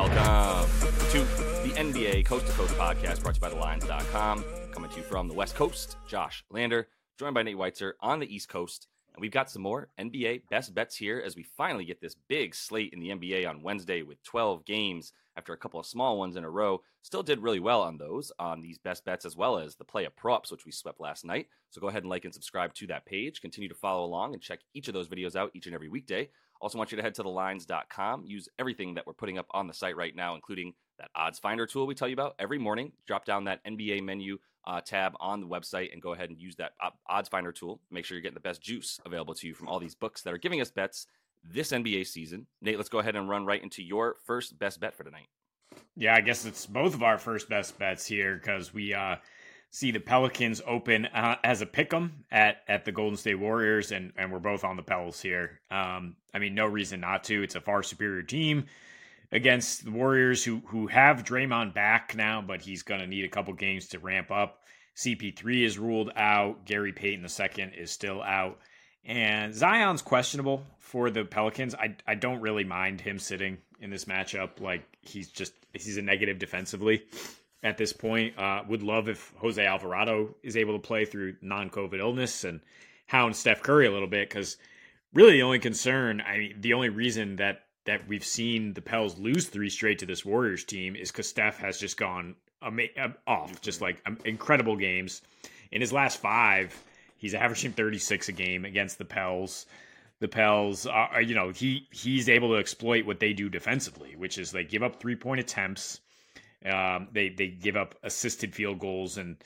Welcome to the NBA Coast to Coast podcast brought to you by TheLines.com. Coming to you from the West Coast, Josh Lander, joined by Nate Weitzer on the East Coast. And we've got some more NBA best bets here as we finally get this big slate in the NBA on Wednesday with 12 games after a couple of small ones in a row. Still did really well on those, on these best bets, as well as the player props, which we swept last night. So go ahead and like and subscribe to that page. Continue to follow along and check each of those videos out each and every weekday. Also, want you to head to thelines.com. Use everything that we're putting up on the site right now, including that odds finder tool we tell you about every morning. Drop down that NBA menu uh, tab on the website and go ahead and use that odds finder tool. Make sure you're getting the best juice available to you from all these books that are giving us bets this NBA season. Nate, let's go ahead and run right into your first best bet for tonight. Yeah, I guess it's both of our first best bets here because we uh, see the Pelicans open uh, as a pick 'em at at the Golden State Warriors, and and we're both on the Pels here. Um, I mean, no reason not to. It's a far superior team against the Warriors, who who have Draymond back now, but he's going to need a couple games to ramp up. CP3 is ruled out. Gary Payton II is still out. And Zion's questionable for the Pelicans. I I don't really mind him sitting in this matchup. Like he's just he's a negative defensively at this point. Uh, would love if Jose Alvarado is able to play through non-COVID illness and hound Steph Curry a little bit because really the only concern, I mean, the only reason that that we've seen the Pels lose three straight to this Warriors team is because Steph has just gone ama- uh, off, just like um, incredible games. In his last five, he's averaging 36 a game against the Pels. The Pels, are, you know, he he's able to exploit what they do defensively, which is they give up three point attempts um, they they give up assisted field goals, and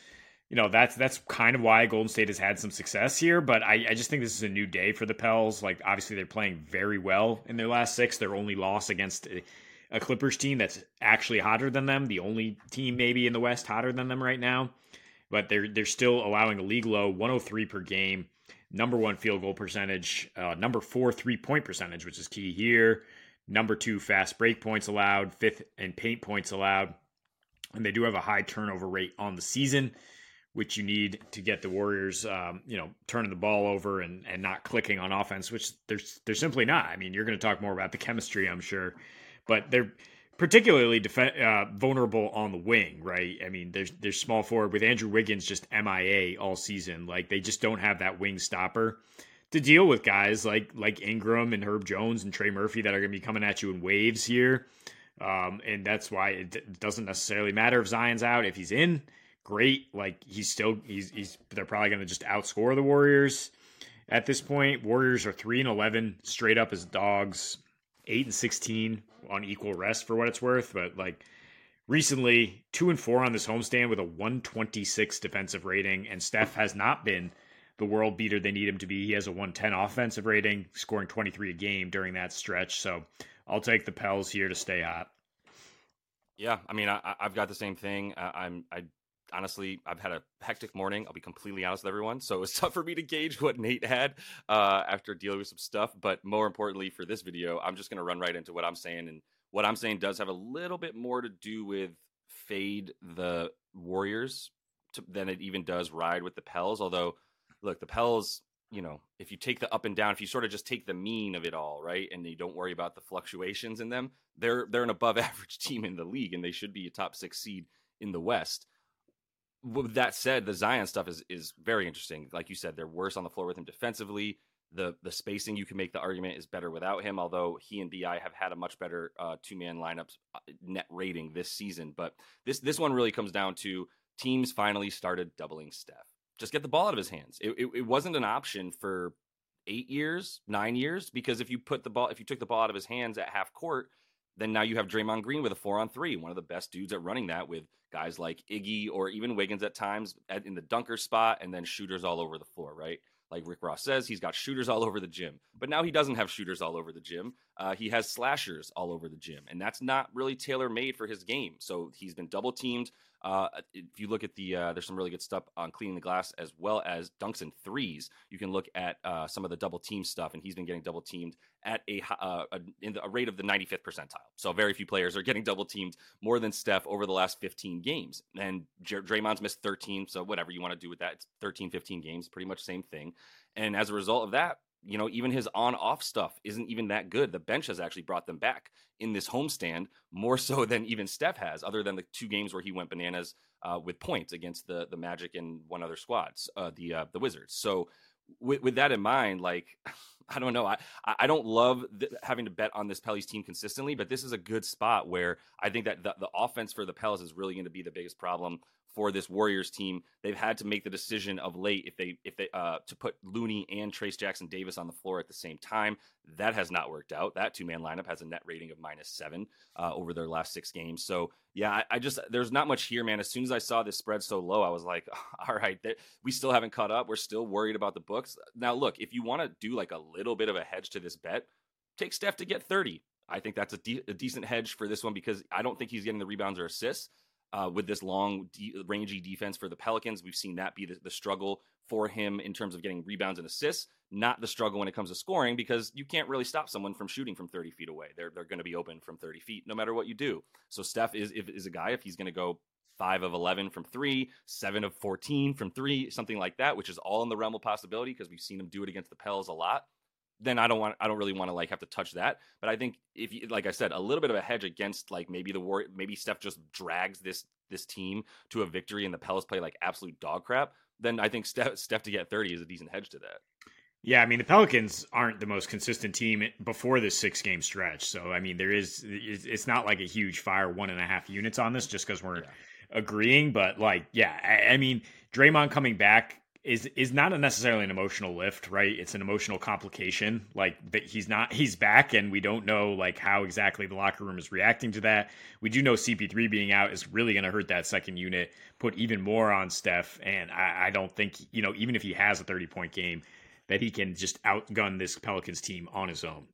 you know that's that's kind of why Golden State has had some success here. But I, I just think this is a new day for the Pels. Like obviously they're playing very well in their last six. Their only loss against a, a Clippers team that's actually hotter than them. The only team maybe in the West hotter than them right now. But they're they're still allowing a league low 103 per game, number one field goal percentage, uh, number four three point percentage, which is key here. Number two fast break points allowed, fifth and paint points allowed and they do have a high turnover rate on the season, which you need to get the Warriors, um, you know, turning the ball over and, and not clicking on offense, which they're they're simply not. I mean, you're going to talk more about the chemistry, I'm sure, but they're particularly def- uh, vulnerable on the wing, right? I mean, there's there's small forward with Andrew Wiggins just MIA all season. Like they just don't have that wing stopper to deal with guys like like Ingram and Herb Jones and Trey Murphy that are going to be coming at you in waves here. Um, and that's why it doesn't necessarily matter if Zion's out. If he's in, great. Like he's still he's he's they're probably going to just outscore the Warriors at this point. Warriors are three and eleven straight up as dogs, eight and sixteen on equal rest for what it's worth. But like recently, two and four on this homestand with a one twenty six defensive rating, and Steph has not been the world beater they need him to be. He has a 110 offensive rating, scoring 23 a game during that stretch. So I'll take the Pels here to stay hot. Yeah, I mean, I, have got the same thing. I, I'm, I honestly, I've had a hectic morning. I'll be completely honest with everyone, so it was tough for me to gauge what Nate had uh, after dealing with some stuff. But more importantly, for this video, I'm just going to run right into what I'm saying, and what I'm saying does have a little bit more to do with fade the Warriors to, than it even does ride with the Pels. Although, look, the Pels you know, if you take the up and down, if you sort of just take the mean of it all, right, and you don't worry about the fluctuations in them, they're they're an above average team in the league, and they should be a top six seed in the West. With that said, the Zion stuff is is very interesting. Like you said, they're worse on the floor with him defensively. The the spacing you can make the argument is better without him, although he and BI have had a much better uh, two man lineups uh, net rating this season. But this this one really comes down to teams finally started doubling Steph just get the ball out of his hands. It, it, it, wasn't an option for eight years, nine years, because if you put the ball, if you took the ball out of his hands at half court, then now you have Draymond Green with a four on three, one of the best dudes at running that with guys like Iggy or even Wiggins at times at, in the dunker spot, and then shooters all over the floor, right? Like Rick Ross says, he's got shooters all over the gym, but now he doesn't have shooters all over the gym. Uh, he has slashers all over the gym, and that's not really tailor made for his game. So he's been double teamed uh, if you look at the, uh, there's some really good stuff on cleaning the glass as well as dunks and threes. You can look at uh, some of the double team stuff, and he's been getting double teamed at a, uh, a in the, a rate of the 95th percentile. So very few players are getting double teamed more than Steph over the last 15 games. And J- Draymond's missed 13, so whatever you want to do with that, it's 13, 15 games, pretty much same thing. And as a result of that, you know, even his on off stuff isn't even that good. The bench has actually brought them back in this homestand more so than even Steph has, other than the two games where he went bananas uh, with points against the the Magic and one other squads, uh, the uh, the Wizards. So with, with that in mind, like I don't know, I I don't love th- having to bet on this Pelly's team consistently, but this is a good spot where I think that the, the offense for the Pels is really going to be the biggest problem for this Warriors team. They've had to make the decision of late if they if they uh to put Looney and Trayce Jackson Davis on the floor at the same time. That has not worked out. That two man lineup has a net rating of minus seven uh, over their last six games. So yeah, I, I, just there's not much here, man. As soon as I saw this spread so low, I was like, all right, we still haven't caught up. We're still worried about the books. Now look, if you want to do like a little bit of a hedge to this bet, take Steph to get 30. I think that's a, de- a decent hedge for this one because I don't think he's getting the rebounds or assists uh, with this long, de- rangy defense for the Pelicans. We've seen that be the, the, struggle for him in terms of getting rebounds and assists, not the struggle when it comes to scoring, because you can't really stop someone from shooting from 30 feet away. They're, they're going to be open from 30 feet no matter what you do. So Steph is, is a guy, if he's going to go five of 11 from three, seven of 14 from three, something like that, which is all in the realm of possibility because we've seen him do it against the Pels a lot then I don't want I don't really want to like have to touch that. But I think if you like I said, a little bit of a hedge against like maybe the war maybe Steph just drags this this team to a victory and the Pelicans play like absolute dog crap, then I think Steph, Steph to get 30 is a decent hedge to that. Yeah, I mean the Pelicans aren't the most consistent team before this six game stretch. So I mean there is it's not like a huge fire one and a half units on this just because we're yeah. agreeing. But like yeah, I, I mean Draymond coming back is is not a necessarily an emotional lift, right? It's an emotional complication. Like that he's not he's back and we don't know like how exactly the locker room is reacting to that. We do know CP3 being out is really gonna hurt that second unit, put even more on Steph. And I, I don't think, you know, even if he has a 30 point game, that he can just outgun this Pelicans team on his own.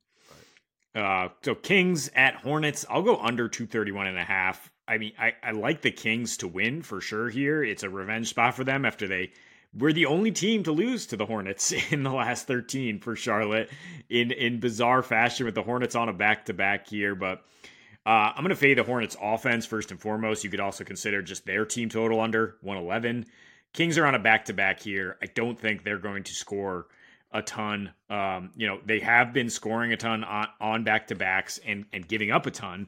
Uh, so Kings at Hornets, I'll go under 231 and a half. I mean, I, I like the Kings to win for sure here. It's a revenge spot for them after they we're the only team to lose to the Hornets in the last 13 for Charlotte in in bizarre fashion with the Hornets on a back to back here. But uh, I'm going to fade the Hornets offense first and foremost. You could also consider just their team total under 111. Kings are on a back to back here. I don't think they're going to score a ton. Um, you know, they have been scoring a ton on, back to backs and, and giving up a ton.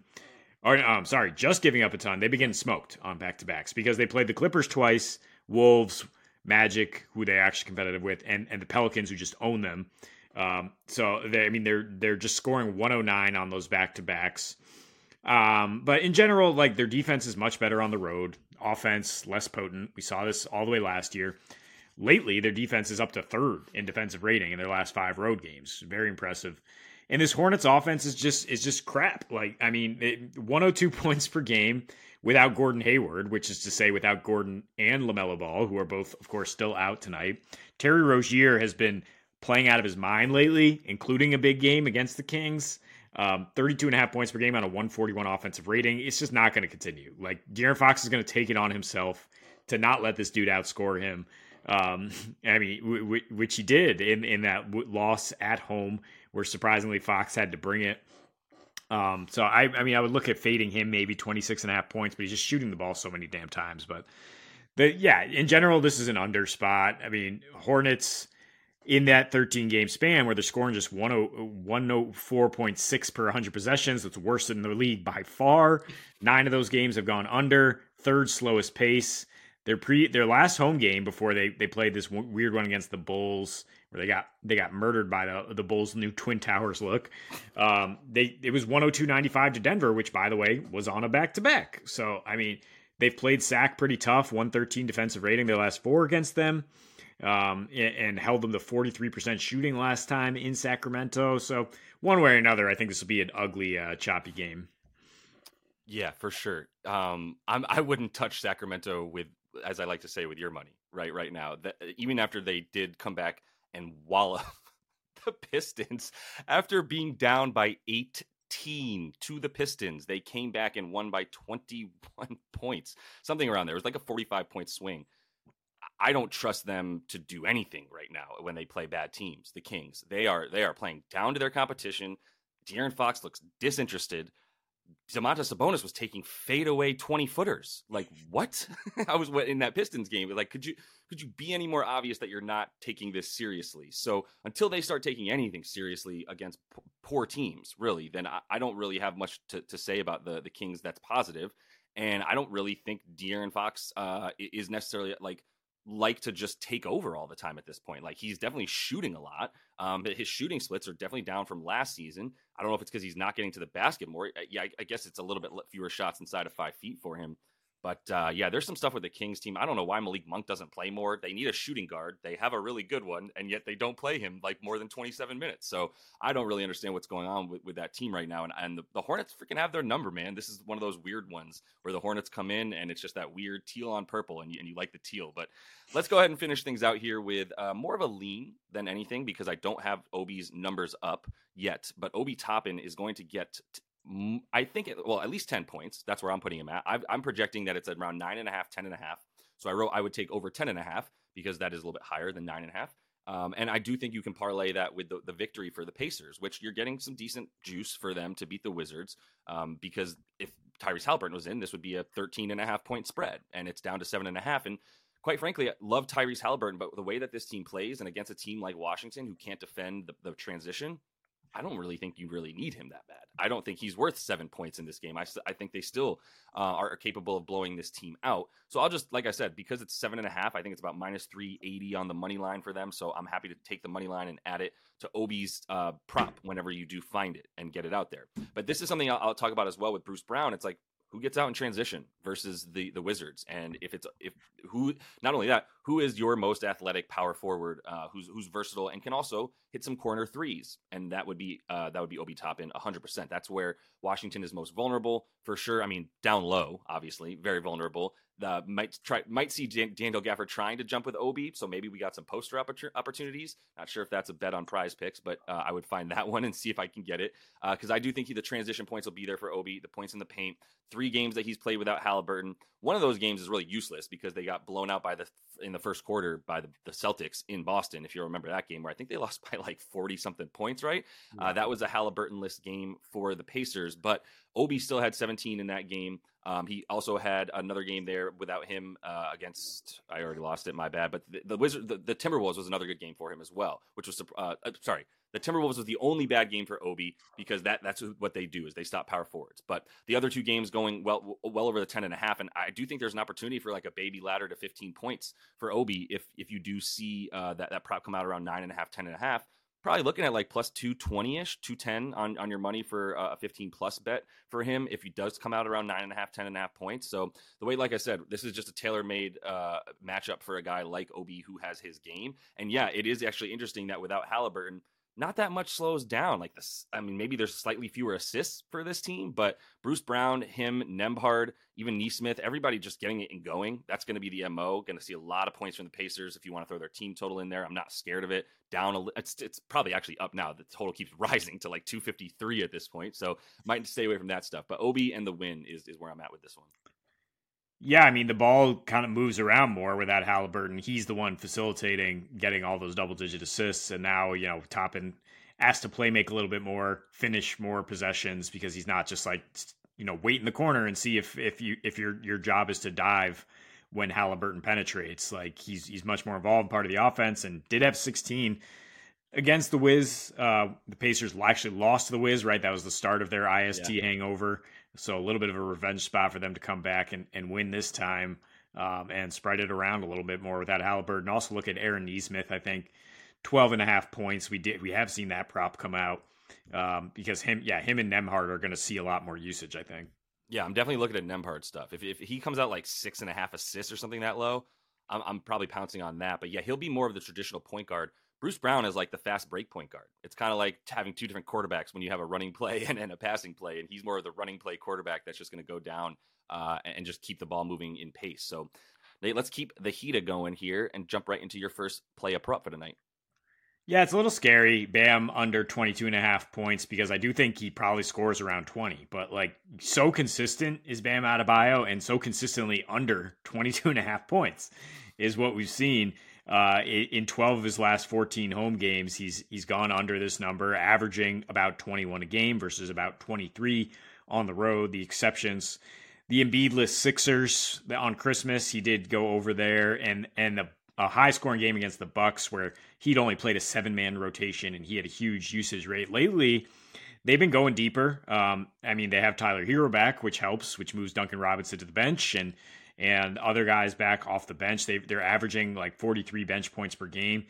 Or, um, sorry, just giving up a ton. They begin smoked on back to backs because they played the Clippers twice, Wolves, Magic, who they're actually competitive with, and and the Pelicans, who just own them. Um, so they, I mean, they're they're just scoring 109 on those back to backs. Um, but in general, like their defense is much better on the road. Offense less potent. We saw this all the way last year. Lately, their defense is up to third in defensive rating in their last five road games. Very impressive. And this Hornets offense is just is just crap. Like I mean, it, 102 points per game without Gordon Hayward, which is to say without Gordon and LaMelo Ball, who are both, of course, still out tonight. Terry Rozier has been playing out of his mind lately, including a big game against the Kings. Um, 32 and a half points per game on a 141 offensive rating. It's just not going to continue. Like, De'Aaron Fox is going to take it on himself to not let this dude outscore him. Um, I mean, w- w- which he did in, in that w- loss at home, where surprisingly Fox had to bring it. Um, so I, I mean, I would look at fading him maybe 26 and a half points, but he's just shooting the ball so many damn times. But the, yeah, in general, this is an under spot. I mean, Hornets in that 13 game span where they're scoring just 104.6 per 100 possessions. That's worse than the league by far. Nine of those games have gone under, third slowest pace. Their pre their last home game before they they played this weird one against the Bulls where they got they got murdered by the the Bulls' new Twin Towers look. Um, they it was 102.95 to Denver, which by the way was on a back to back. So I mean they've played Sac pretty tough, 113 defensive rating their last four against them, um, and held them to 43% shooting last time in Sacramento. So one way or another, I think this will be an ugly, uh, choppy game. Yeah, for sure. Um, I'm, I wouldn't touch Sacramento with, as I like to say, with your money right right now. That even after they did come back and wallop the Pistons after being down by 18 to the Pistons. They came back and won by 21 points, something around there. It was like a 45 point swing. I don't trust them to do anything right now when they play bad teams. The Kings, they are they are playing down to their competition. De'Aaron Fox looks disinterested. Domantas Sabonis was taking fadeaway 20 footers. Like what? I was in that Pistons game. Like, could you could you be any more obvious that you're not taking this seriously? So until they start taking anything seriously against p- poor teams, really, then I, I, don't really have much to, to say about the the Kings that's. And I don't really think De'Aaron Fox uh, is necessarily like like to just take over all the time at this point. Like he's definitely shooting a lot. Um, but his shooting splits are definitely down from last season. I don't know if it's because he's not getting to the basket more. Yeah, I, I guess it's a little bit fewer shots inside of five feet for him. But uh, yeah, there's some stuff with the Kings team. I don't know why Malik Monk doesn't play more. They need a shooting guard. They have a really good one, and yet they don't play him like more than 27 minutes. So I don't really understand what's going on with, with that team right now. And, and the, the, Hornets freaking have their number, man. This is one of those weird ones where the Hornets come in and it's just that weird teal on purple, and you, and you like the teal. But let's go ahead and finish things out here with uh, more of a lean than anything because I don't have Obi's numbers up yet. But Obi Toppin is going to get I think, it, well, at least 10 points. That's where I'm putting him at. i am projecting that it's at around nine and a half, 10 and a half. So I wrote I would take over 10 and a half because that is a little bit higher than nine and a half. Um, and I do think you can parlay that with the, the, victory for the Pacers, which you're getting some decent juice for them to beat the Wizards. Um, because if Tyrese Haliburton was in, this would be a 13 and a half point spread, and it's down to seven and a half. And quite frankly, I love Tyrese Haliburton, but the way that this team plays and against a team like Washington who can't defend the, the transition, I don't really think you really need him that bad. I don't think he's worth seven points in this game. I, I think they still uh, are capable of blowing this team out. So I'll just, like I said, because it's seven and a half, I think it's about minus 380 on the money line for them. So I'm happy to take the money line and add it to Obi's uh, prop whenever you do find it and get it out there. But this is something I'll, I'll talk about as well with Bruce Brown. It's like, who gets out in transition versus the the Wizards, and if it's if who not only that, who is your most athletic power forward, uh, who's who's versatile and can also hit some corner threes, and that would be uh, that would be Obi Toppin 100. percent That's where Washington is most vulnerable for sure. I mean, down low, obviously, very vulnerable. The might try might see Dan, Daniel Gafford trying to jump with Obi, so maybe we got some poster opportunities. Not sure if that's a bet on PrizePicks, but uh, I would find that one and see if I can get it because uh, I do think he, the transition points will be there for Obi. The points in the paint, three games that he's played without Haliburton. One of those games is really useless because they got blown out by the in the first quarter by the, the Celtics in Boston. If you remember that game, where I think they lost by like forty something points, right? Uh, that was a Haliburton list game for the Pacers, but Obi still had 17 in that game. Um, he also had another game there without him uh, against. I already lost it. My bad. But the, the Wizard, the, the, Timberwolves was another good game for him as well. Which was uh, uh, sorry, the Timberwolves was the only bad game for Obi because that that's what they do is they stop power forwards. But the other two games going well well over the 10 and a half, and I do think there's an opportunity for like a baby ladder to 15 points for Obi if if you do see uh, that that prop come out around nine and a half, 10 and a half probably looking at like plus 220 ish 210 on, on your money for a 15 plus bet for him if he does come out around nine and a half 10 and a half points. So the way like i said this is just a tailor-made uh, matchup for a guy like obi who has his game. And yeah it is actually interesting that without haliburton not that much slows down. Like this, I mean, maybe there's slightly fewer assists for this team, but Bruce Brown, him, Nembhard, even Nesmith, everybody just getting it and going. That's going to be the mo. Going to see a lot of points from the Pacers. If you want to throw their team total in there, I'm not scared of it. Down, a, it's it's probably actually up now. The total keeps rising to like 253 at this point, so might stay away from that stuff. But Obi and the win is is where I'm at with this one. Yeah, I mean the ball kind of moves around more without Haliburton. He's the one facilitating, getting all those double digit assists, and now you know Toppin asked to play make a little bit more, finish more possessions because he's not just like you know wait in the corner and see if if you if your your job is to dive when Haliburton penetrates. Like he's he's much more involved, part of the offense, and did have 16 against the Wiz. Uh, the Pacers actually lost to the Wiz, right? That was the start of their IST yeah. hangover. So a little bit of a revenge spot for them to come back and, and win this time um, and spread it around a little bit more without Haliburton. Also look at Aaron Nesmith. I think 12 and a half points. We did we have seen that prop come out um, because him yeah him and Nembhard are going to see a lot more usage. I think. Yeah, I'm definitely looking at Nembhard stuff. If if he comes out like six and a half assists or something that low, I'm, I'm probably pouncing on that. But yeah, he'll be more of the traditional point guard Bruce Brown is like the fast break point guard. It's kind of like having two different quarterbacks when you have a running play and, and a passing play, and he's more of the running play quarterback that's just going to go down uh, and just keep the ball moving in pace. So Nate, let's keep the heat going here and jump right into your first player prop for tonight. Yeah, it's a little scary. Bam under 22 and a half points because I do think he probably scores around 20. But like so consistent is Bam Adebayo and so consistently under 22 and a half points is what we've seen. Uh, in 12 of his last 14 home games, he's he's gone under this number, averaging about 21 a game versus about 23 on the road. The exceptions, the Embiidless Sixers on Christmas, he did go over there, and and the a high scoring game against the Bucks where he'd only played a seven man rotation and he had a huge usage rate. Lately, they've been going deeper. Um, I mean, they have Tyler Herro back, which helps, which moves Duncan Robinson to the bench and and other guys back off the bench. They they're averaging like 43 bench points per game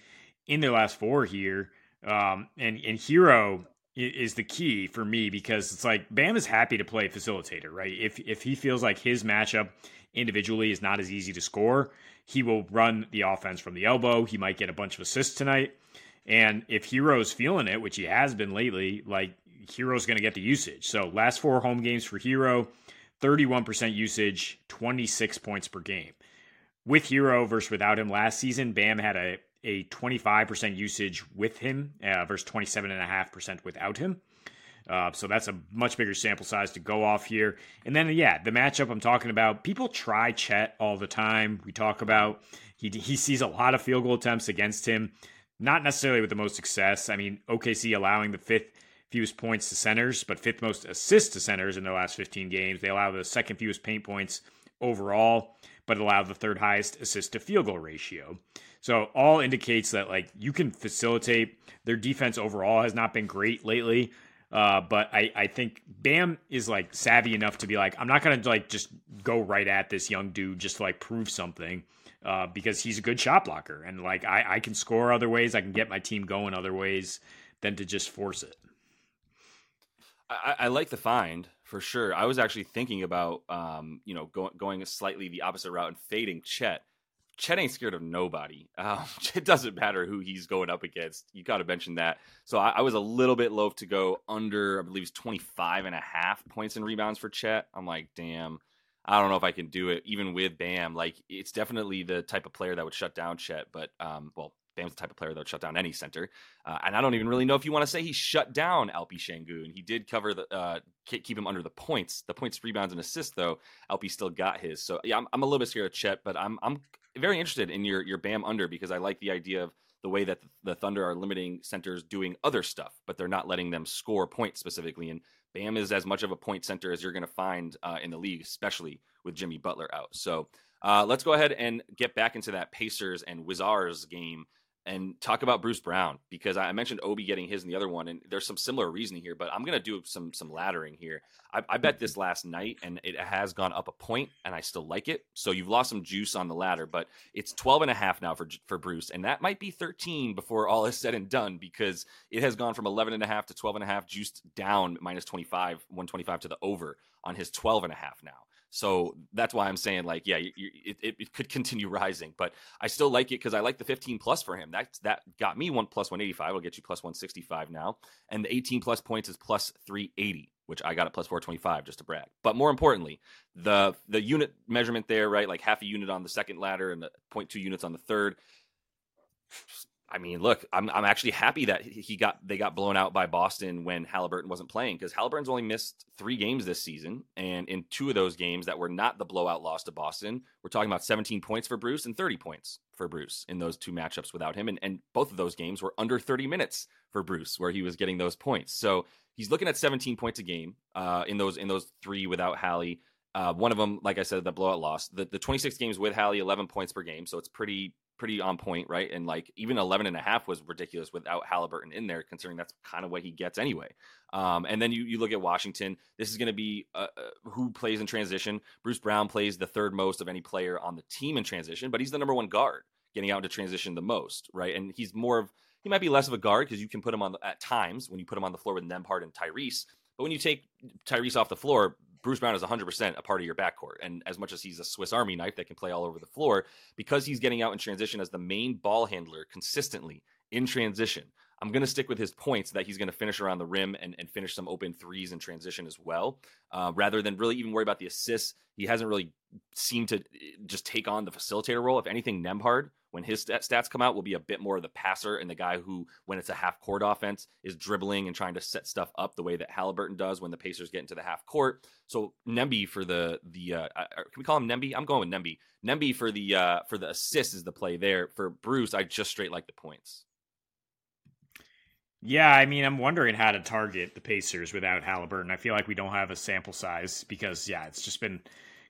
in their last four here. Um, and and Herro is the key for me because it's like Bam is happy to play facilitator, right? If if he feels like his matchup individually is not as easy to score, he will run the offense from the elbow. He might get a bunch of assists tonight. And if Herro's feeling it, which he has been lately, like Herro's going to get the usage. So last four home games for Herro, 31% usage, 26 points per game. With Herro versus without him last season, Bam had a, a 25% usage with him uh, versus 27.5% without him. Uh, so that's a much bigger sample size to go off here. And then, yeah, the matchup I'm talking about, people try Chet all the time. We talk about he, he sees a lot of field goal attempts against him, not necessarily with the most success. I mean, OKC allowing the fifth fewest points to centers, but fifth most assists to centers in their last 15 games. They allow the second fewest paint points overall, but allow the third highest assist to field goal ratio. So all indicates that like you can facilitate. Their defense overall has not been great lately. Uh, but I, I think Bam is like savvy enough to be like, I'm not gonna like just go right at this young dude just to like prove something. Uh, because he's a good shot blocker and like I, I can score other ways, I can get my team going other ways than to just force it. I, I like the find for sure. I was actually thinking about um, you know, going going slightly the opposite route and fading Chet Chet ain't scared of nobody. Um, it doesn't matter who he's going up against. You got to mention that. So I, I, was a little bit loath to go under, I believe it's 25 and a half points and rebounds for Chet. I'm like, damn, I don't know if I can do it, even with Bam. Like, it's definitely the type of player that would shut down Chet. But, um, well, Bam's the type of player that would shut down any center. Uh, and I don't even really know if you want to say he shut down Alpi Sengun. He did cover the uh, keep him under the points, the points, rebounds, and assists. Though Alpi still got his. So yeah, I'm, I'm a little bit scared of Chet, but I'm I'm very interested in your your Bam under because I like the idea of the way that the Thunder are limiting centers doing other stuff, but they're not letting them score points specifically. And Bam is as much of a point center as you're going to find uh, in the league, especially with Jimmy Butler out. So uh, let's go ahead and get back into that Pacers and Wizards game and talk about Bruce Brown because I mentioned Obi getting his and the other one, and there's some similar reasoning here. But I'm to do some some laddering here. I, I, bet this last night, and it has gone up a point, and I still like it. So you've lost some juice on the ladder, but it's 12 and a half now for for Bruce, and that might be 13 before all is said and done because it has gone from 11 and a half to 12 and a half, juiced down minus 25, 125 to the over on his 12 and a half now. So that's why I'm saying like, yeah, you, you, it, it could continue rising, but I still like it because I like the 15 plus for him. That's that got me one plus 185. I'll get you plus 165 now, and the 18 plus points is plus 380, which I got at plus 425 just to brag. But more importantly, the the unit measurement there, right? Like half a unit on the second ladder and the 0.2 units on the third I mean, look, I'm I'm actually happy that he got they got blown out by Boston when Haliburton wasn't playing because Haliburton's only missed three games this season, and in two of those games that were not the blowout loss to Boston, we're talking about 17 points for Bruce and 30 points for Bruce in those two matchups without him, and and both of those games were under 30 minutes for Bruce where he was getting those points. So he's looking at 17 points a game uh, in those in those three without Hallie. Uh, one of them, like I said, the blowout loss. The, the 26 games with Hallie, 11 points per game. So it's pretty pretty on point, right? And like even 11 and a half was ridiculous without Haliburton in there, considering that's kind of what he gets anyway. Um, and then you, you look at Washington. This is going to be uh, uh, who plays in transition. Bruce Brown plays the third most of any player on the team in transition, but he's the number one guard getting out into transition the most, right? And he's more of he might be less of a guard because you can put him on at times when you put him on the floor with Nembhard and Tyrese. But when you take Tyrese off the floor, Bruce Brown is 100% a part of your backcourt. And as much as he's a Swiss Army knife that can play all over the floor, because he's getting out in transition as the main ball handler consistently in transition, I'm going to stick with his points that he's going to finish around the rim and, and finish some open threes in transition as well, uh, rather than really even worry about the assists. He hasn't really seemed to eh, just take on the facilitator role. If anything, Nembhard when his stats come out will be a bit more of the passer and the guy who, when it's a half court offense, is dribbling and trying to set stuff up the way that Haliburton does when the Pacers get into the half court. So Nemby for the the uh, can we call him Nemby? I'm going with Nemby. Nemby for the uh, for the assist is the play there. For Bruce, I just straight like the points. Yeah, I mean, I'm wondering how to target the Pacers without Haliburton. I feel like we don't have a sample size because, yeah, it's just been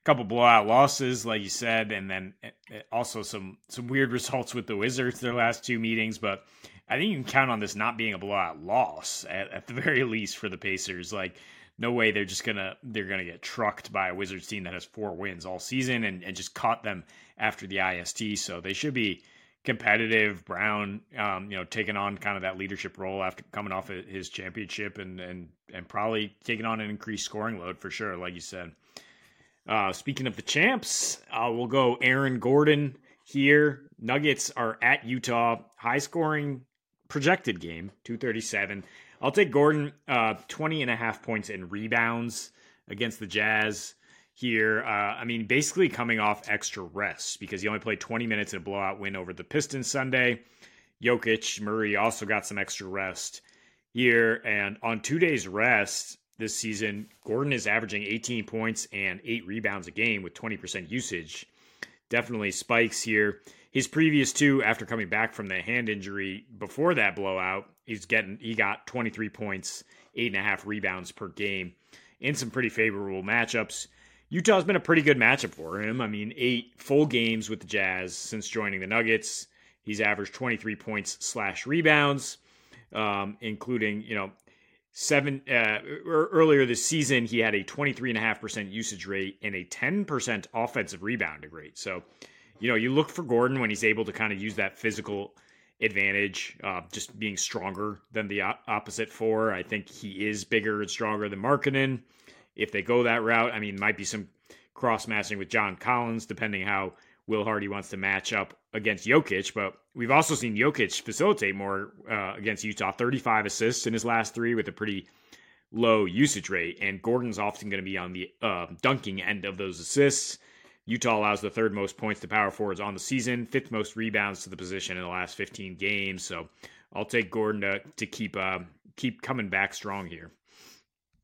couple blowout losses, like you said, and then eh, eh, also some some weird results with the Wizards their last two meetings. But I think you can count on this not being a blowout loss at, at the very least for the Pacers. Like, no way they're just gonna they're gonna get trucked by a Wizards team that has four wins all season and, and just caught them after the IST. So they should be competitive. Brown, um, you know, taking on kind of that leadership role after coming off his championship and and and probably taking on an increased scoring load for sure, like you said. Uh, speaking of the champs, uh, we'll go Aaron Gordon here. Nuggets are at Utah, high scoring projected game, 237. I'll take Gordon, uh, 20 and a half points in rebounds against the Jazz here. Uh, I mean, basically coming off extra rest because he only played 20 minutes in a blowout win over the Pistons Sunday. Jokic, Murray also got some extra rest here. And on two days' rest this season, Gordon is averaging 18 points and eight rebounds a game with 20% usage. Definitely spikes here. His previous two, after coming back from the hand injury before that blowout, he's getting he got 23 points, eight and a half rebounds per game in some pretty favorable matchups. Utah's been a pretty good matchup for him. I mean, eight full games with the Jazz since joining the Nuggets. He's averaged 23 points slash rebounds, um, including, you know, seven uh, earlier this season he had a 23.5% usage rate and a 10% offensive rebounding rate so you know you look for gordon when he's able to kind of use that physical advantage uh, just being stronger than the opposite four i think he is bigger and stronger than Markkanen if they go that route. I mean, might be some cross matching with John Collins, depending how Will Hardy wants to match up against Jokic. But we've also seen Jokic facilitate more uh, against Utah 35 assists in his last three with a pretty low usage rate. And Gordon's often going to be on the uh, dunking end of those assists. Utah allows the third most points to power forwards on the season, fifth most rebounds to the position in the last 15 games. So I'll take Gordon to, to keep uh, keep coming back strong here.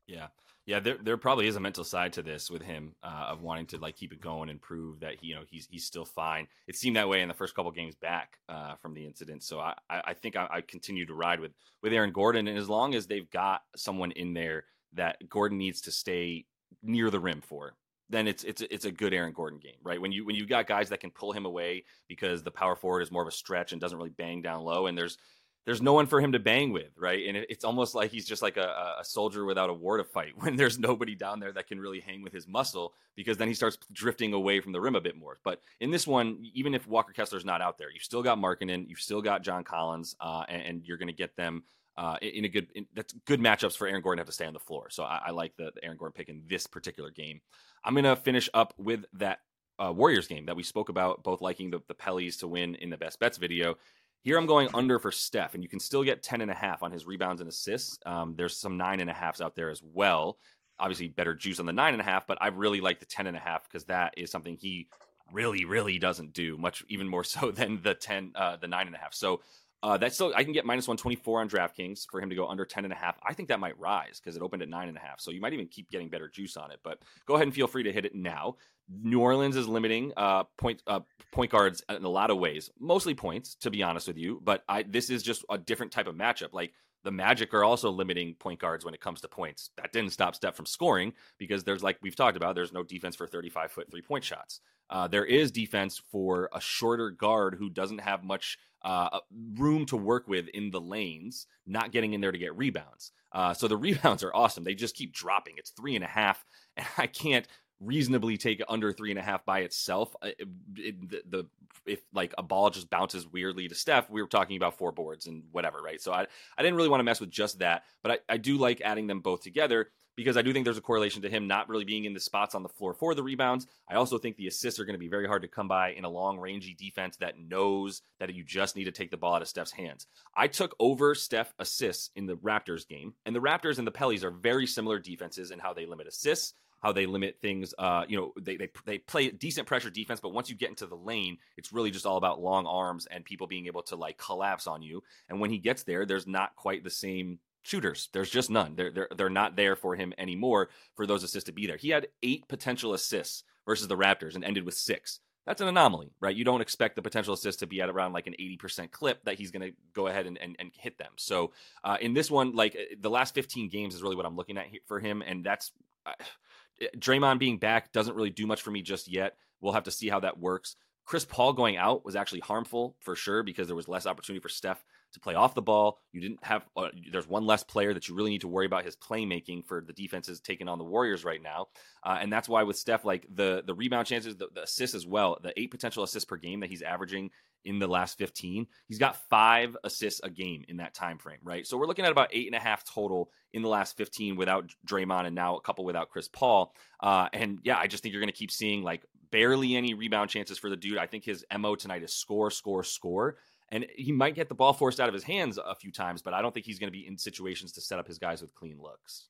Yeah. Yeah, there there probably is a mental side to this with him uh, of wanting to like keep it going and prove that he, you know he's he's still fine. It seemed that way in the first couple games back uh, from the incident. So I I think I, I, continue to ride with with Aaron Gordon, and as long as they've got someone in there that Gordon needs to stay near the rim for, then it's it's it's a good Aaron Gordon game, right? When you when you got guys that can pull him away because the power forward is more of a stretch and doesn't really bang down low, and there's there's no one for him to bang with, right? And it's almost like he's just like a, a, soldier without a war to fight when there's nobody down there that can really hang with his muscle because then he starts drifting away from the rim a bit more. But in this one, even if Walker Kessler's not out there, you've still got Markkanen, you've still got John Collins, uh, and, and, you're going to get them uh, in a good in, that's good matchups for Aaron Gordon to have to stay on the floor. So I, I like the, the, Aaron Gordon pick in this particular game. I'm going to finish up with that uh, Warriors game that we spoke about, both liking the, the Pellies to win in the best bets video. Here I'm going under for Steph, and you can still get 10 and a half on his rebounds and assists. Um, there's some nine and a halfs out there as well. Obviously, better juice on the nine and a half, but I really like the 10 and a half because that is something he really, really doesn't do much, even more so than the 10, uh, the nine and a half. So uh, that's still I can get minus 124 on DraftKings for him to go under 10 and a half. I think that might rise because it opened at nine and a half. So you might even keep getting better juice on it. But go ahead and feel free to hit it now. New Orleans is limiting uh, point uh, point guards in a lot of ways, mostly points, to be honest with you. But I this is just a different type of matchup. Like the Magic are also limiting point guards when it comes to points. That didn't stop Steph from scoring because there's like we've talked about, there's no defense for 35 foot three point shots. Uh, there is defense for a shorter guard who doesn't have much uh, room to work with in the lanes, not getting in there to get rebounds. Uh, so the rebounds are awesome. They just keep dropping. It's three and a half, and I can't reasonably take under three and a half by itself. Uh, it, it, the, the, if like a ball just bounces weirdly to Steph, we were talking about four boards and whatever, right? So I I didn't really want to mess with just that, but I, I do like adding them both together because I do think there's a correlation to him not really being in the spots on the floor for the rebounds. I also think the assists are going to be very hard to come by in a long, rangy defense that knows that you just need to take the ball out of Steph's hands. I took over Steph assists in the Raptors game, and the Raptors and the Pellies are very similar defenses in how they limit assists how they limit things. Uh, you know, they, they they play decent pressure defense, but once you get into the lane, it's really just all about long arms and people being able to like collapse on you. And when he gets there, there's not quite the same shooters. There's just none. They're they're they're not there for him anymore for those assists to be there. He had eight potential assists versus the Raptors and ended with six. that's an anomaly, right? You don't expect the potential assist to be at around like an 80% clip that he's going to go ahead and, and, and, hit them. So uh, in this one, like uh, the last 15 games is really what I'm looking at for him. And that's uh, Draymond being back doesn't really do much for me just yet. We'll have to see how that works. Chris Paul going out was actually harmful for sure because there was less opportunity for Steph to play off the ball. You didn't have, uh, there's one less player that you really need to worry about his playmaking for the defenses taking on the Warriors right now. Uh, and that's why with Steph, like the, the rebound chances, the, the assists as well, the eight potential assists per game that he's averaging in the last 15, he's got five assists a game in that time frame, right? So we're looking at about eight and a half total in the last 15 without Draymond and now a couple without Chris Paul. Uh, and yeah, I just think you're going to keep seeing like barely any rebound chances for the dude. I think his MO tonight is score, score, score and he might get the ball forced out of his hands a few times, but I don't think he's going to be in situations to set up his guys with clean looks.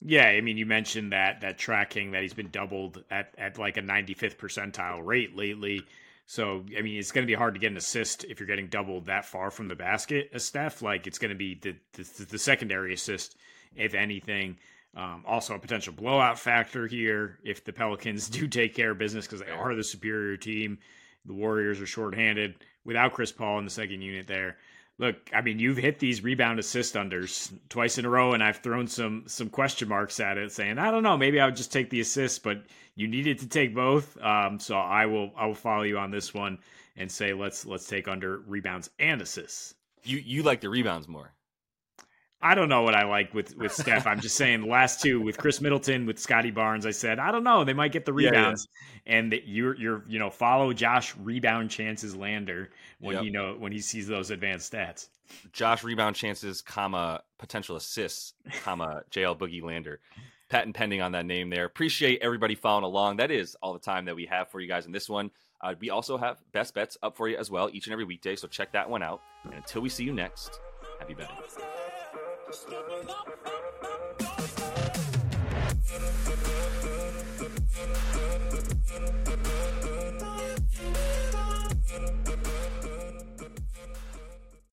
Yeah, I mean, you mentioned that that tracking that he's been doubled at at like a 95th percentile rate lately. So, I mean, it's going to be hard to get an assist if you're getting doubled that far from the basket as Steph. Like, it's going to be the, the, the secondary assist, if anything. Um, also, a potential blowout factor here if the Pelicans do take care of business because they are the superior team. The Warriors are shorthanded without Chris Paul in the second unit there. Look, I mean, you've hit these rebound assist unders twice in a row, and I've thrown some some question marks at it, saying I don't know, maybe I would just take the assist, but you needed to take both. Um, so I will I will follow you on this one and say let's let's take under rebounds and assists. You you like the rebounds more. I don't know what I like with with Steph. I'm just saying the last two with Khris Middleton, with Scottie Barnes. I said I don't know. They might get the rebounds, yeah, yeah. and you're you're you know follow Josh rebound chances Lander when yep. you know when he sees those advanced stats. Josh rebound chances, comma potential assists, comma JL Boogie Lander. Patent pending on that name there. Appreciate everybody following along. That is all the time that we have for you guys in this one. Uh, we also have best bets up for you as well each and every weekday, so check that one out. And until we see you next, happy betting. Step it up.